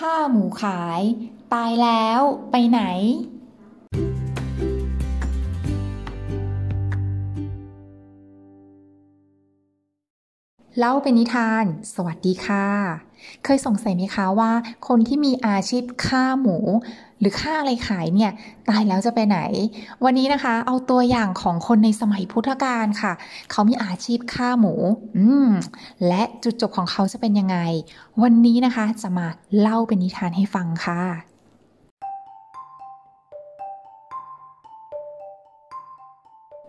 ฆ่าหมูขาย ตายแล้วไปไหน เล่าเป็นนิทาน สวัสดีค่ะ เคยสงสัยไหมคะว่า คนที่มีอาชีพฆ่าหมู หรือฆ่าอะไรขายเนี่ยตายแล้วจะไปไหน วันนี้นะคะ เอาตัวอย่างของคนในสมัยพุทธกาลค่ะ เขามีอาชีพฆ่าหมู อืมและจุดจบของเขาจะเป็นยังไง วันนี้นะคะจะมาเล่าเป็นนิทานให้ฟังค่ะ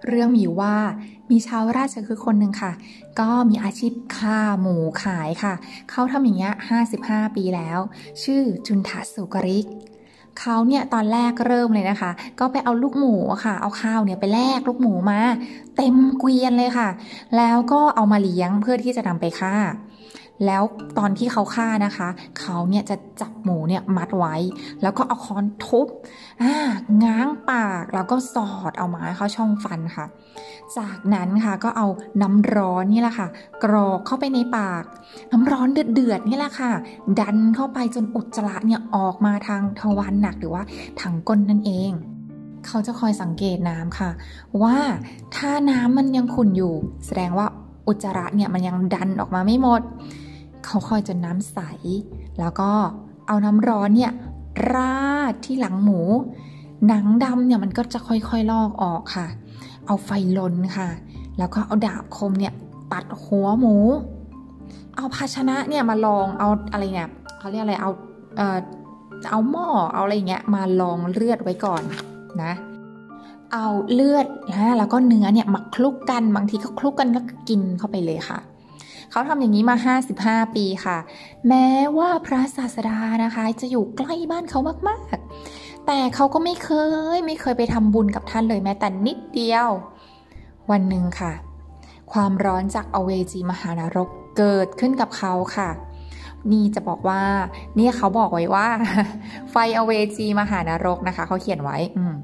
เรื่องมีว่ามีชาวราชคือคนหนึ่งค่ะ ก็มีอาชีพฆ่าหมูขายค่ะ เขาทำอย่างเงี้ย 55 ปีแล้ว ชื่อจุนทะสุกริกเขาเนี่ยตอนแรกเริ่มเลยนะคะ ก็ไปเอาลูกหมูค่ะ เอาข้าวเนี่ยไปแลกลูกหมูมา เต็มเกวียนเลยค่ะ แล้วก็เอามาเลี้ยงเพื่อที่จะนำไปฆ่า แล้วตอนที่เขาฆ่านะคะ เขาเนี่ยจะจับหมูเนี่ยมัดไว้ แล้วก็เอาค้อนทุบอ่าง้างปาก แล้วก็สอดเอาไม้เข้าช่องฟันค่ะ จากนั้นค่ะก็เอาน้ำร้อนนี่แหละค่ะ กรอกเข้าไปในปาก น้ำร้อนเดือดๆนี่แหละค่ะ ดันเข้าไปจนอุจจาระเนี่ยออกมาทางทวารหนักหรือว่าทางก้นนั่นเองเขาจะคอยสังเกตน้ำค่ะ ว่าถ้าน้ำมันยังขุ่นอยู่ แสดงว่าอุจจาระเนี่ยมันยังดันออกมาไม่หมด เขาคอยจนน้ำใส แล้วก็เอาน้ำร้อนเนี่ยราดที่หลังหมู หนังดำเนี่ยมันก็จะค่อยๆลอกออกค่ะ เอาไฟลนค่ะ แล้วก็เอาดาบคมเนี่ยตัดหัวหมู เอาภาชนะเนี่ยมาลองเอาอะไรเนี่ยเขาเรียกอะไรเอาเอ่อเอาหม้อเอาอะไรเงี้ยมาลองเลือดไว้ก่อนนะ เอาเลือดนะแล้วก็เนื้อเนี่ยมาคลุกกันบางทีก็คลุกกันแล้วก็กินเข้าไปเลยค่ะ เขาทำอย่างนี้มา 55 ปีค่ะ แม้ว่าพระศาสดานะคะจะอยู่ใกล้บ้านเขามากๆ แต่เขาก็ไม่เคยไม่เคยไปทำบุญกับท่านเลยแม้แต่นิดเดียว วันหนึ่งค่ะ ความร้อนจากอเวจีมหานรกเกิดขึ้นกับเขาค่ะนี่จะบอกว่า นี่เขาบอกไว้ว่า ไฟอเวจีมหานรกนะคะ เขาเขียนไว้ อืม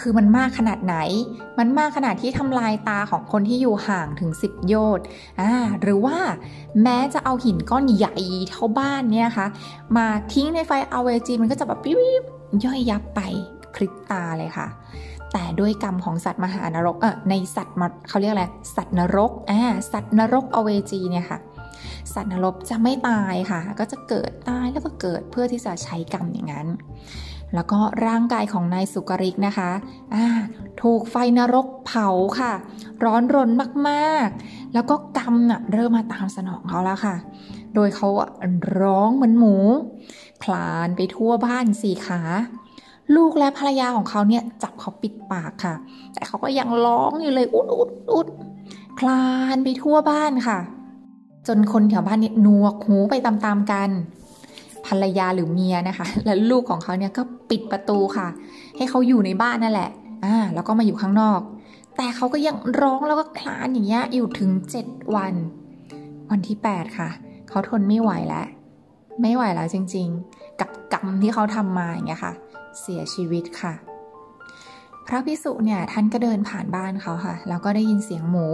คือมันมากขนาดไหน มันมากขนาดที่ทำลายตาของคนที่อยู่ห่างถึง 10 โยชน์อ่าหรือว่าแม้จะเอาหินก้อนใหญ่เท่าบ้านเนี่ยคะมาทิ้งในไฟอเวจีมันก็จะแบบปิ๊บย่อยยับไปพริบตาเลยค่ะ แต่ด้วยกรรมของสัตว์มหานรกเออในสัตว์เขาเรียกอะไรสัตว์นรกอ่าสัตว์นรกอเวจีเนี่ยค่ะ สัตว์นรกจะไม่ตายค่ะ ก็จะเกิดตายแล้วก็เกิดเพื่อที่จะใช้กรรมอย่างนั้น แล้วก็ร่างกายของนายสุกริกนะคะอ่าถูกไฟนรกเผาค่ะ ร้อนรนมากๆ แล้วก็กรรมน่ะเริ่มมาตามสนองเขาแล้วค่ะ โดยเขาร้องเหมือนหมู คลานไปทั่วบ้านสี่ขา ลูกและภรรยาของเขาเนี่ยจับเขาปิดปากค่ะ แต่เขาก็ยังร้องอยู่เลยอุดอุดอุดคลานไปทั่วบ้านค่ะ จนคนแถวบ้านเนี่ยหนวกหูไปตามๆกัน ภรรยาหรือเมียนะคะ และลูกของเขาเนี่ยก็ปิดประตูค่ะ ให้เขาอยู่ในบ้านนั่นแหละอ่าแล้วก็มาอยู่ข้างนอก แต่เขาก็ยังร้องแล้วก็คลานอย่างเงี้ยอยู่ถึงเจ็ดวัน วันที่แปดค่ะเขาทนไม่ไหวแล้วไม่ไหวแล้วจริงๆ กับกรรมที่เขาทำมาอย่างเงี้ยค่ะ เสียชีวิตค่ะ พระพิสุเนี่ยท่านก็เดินผ่านบ้านเขาค่ะ แล้วก็ได้ยินเสียงหมู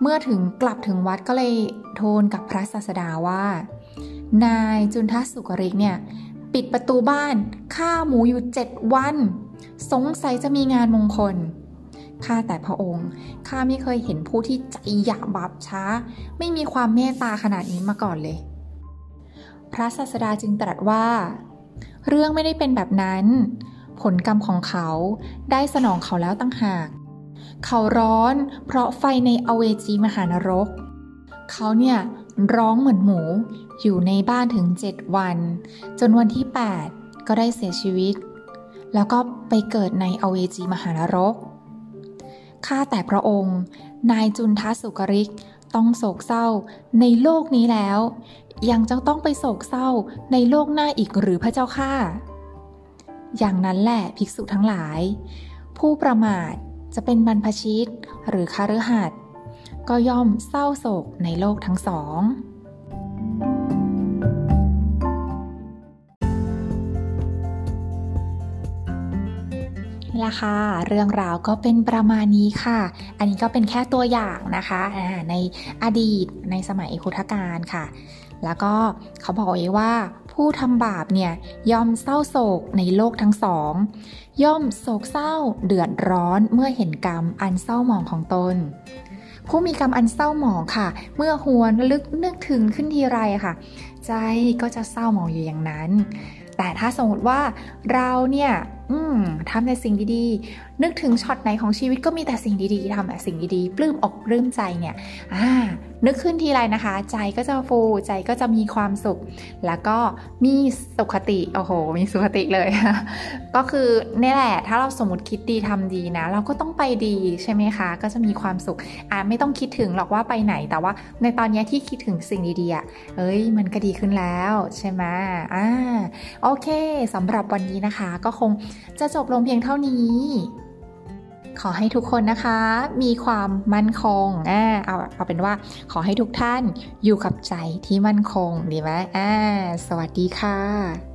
เมื่อถึงกลับถึงวัดก็เลยโทนกับพระศาสดาว่า นายจุนทัสสุกริกเนี่ยปิดประตูบ้านฆ่าหมูอยู่เจ็ดวัน สงสัยจะมีงานมงคลข้าแต่พระองค์ข้าไม่เคยเห็นผู้ที่ใจหยาบบาปช้า ไม่มีความเมตตาขนาดนี้มาก่อนเลย พระศาสดาจึงตรัสว่า เรื่องไม่ได้เป็นแบบนั้น ผลกรรมของเขาได้สนองเขาแล้วตั้งหาก เขาร้อนเพราะไฟในอเวจีมหานรก เขาเนี่ย ร้องเหมือนหมู อยู่ในบ้านถึงเจ็ดวัน จนวันที่ 8 ก็ได้เสียชีวิต แล้วก็ไปเกิดในอเวจีมหานรก ข้าแต่พระองค์ นายจุนทัสสุกริกต้องโศกเศร้าในโลกนี้แล้ว ยังจะต้องไปโศกเศร้าในโลกหน้าอีกหรือพระเจ้าข้าอย่างนั้นแหละภิกษุทั้งหลาย ผู้ประมาทจะเป็นบรรพชิตหรือคาฤหัสถ ก็ย่อมเศร้าโศกในโลกทั้งสอง นี่แหละค่ะ เรื่องราวก็เป็นประมาณนี้ค่ะ อันนี้ก็เป็นแค่ตัวอย่างนะคะในอดีตในสมัยพุทธกาลค่ะ แล้วก็เขาบอกไว้ว่าผู้ทำบาปเนี่ยย่อมเศร้าโศกในโลกทั้งสอง ย่อมโศกเศร้าเดือดร้อนเมื่อเห็นกรรมอันเศร้าหมองของตน ผู้มีกรรมอันเศร้าหมองค่ะ เมื่อหวนลึกนึกถึงขึ้นทีไรค่ะ ใจก็จะเศร้าหมองอยู่อย่างนั้น แต่ถ้าสมมติว่าเราเนี่ย อืมทำแต่สิ่งดีๆ นึกถึงช็อตไหนของชีวิตก็มีแต่สิ่งดีๆทำแต่สิ่งดีๆ ปลื้มอกปลื้มใจเนี่ยอ่านึกขึ้นทีไรนะคะ ใจก็จะฟูใจก็จะมีความสุข แล้วก็มีสุขติโอ้โห มีสุขติเลย ก็คือนี่แหละ ถ้าเราสมมติคิดดีทำดีนะ เราก็ต้องไปดีใช่ไหมคะ ก็จะมีความสุขอ่าไม่ต้องคิดถึงหรอกว่าไปไหน แต่ว่าในตอนนี้ที่คิดถึงสิ่งดีๆอะเอ้ย มันก็ดีขึ้นแล้วใช่ไหมอ่าโอเคสำหรับวันนี้นะคะ ก็คงจะจบลงเพียงเท่านี้ ขอให้ทุกคนนะคะ มีความมั่นคงอ่าเอาเอาเป็นว่า ขอให้ทุกท่านอยู่กับใจที่มั่นคงดีไหมอ่าสวัสดีค่ะ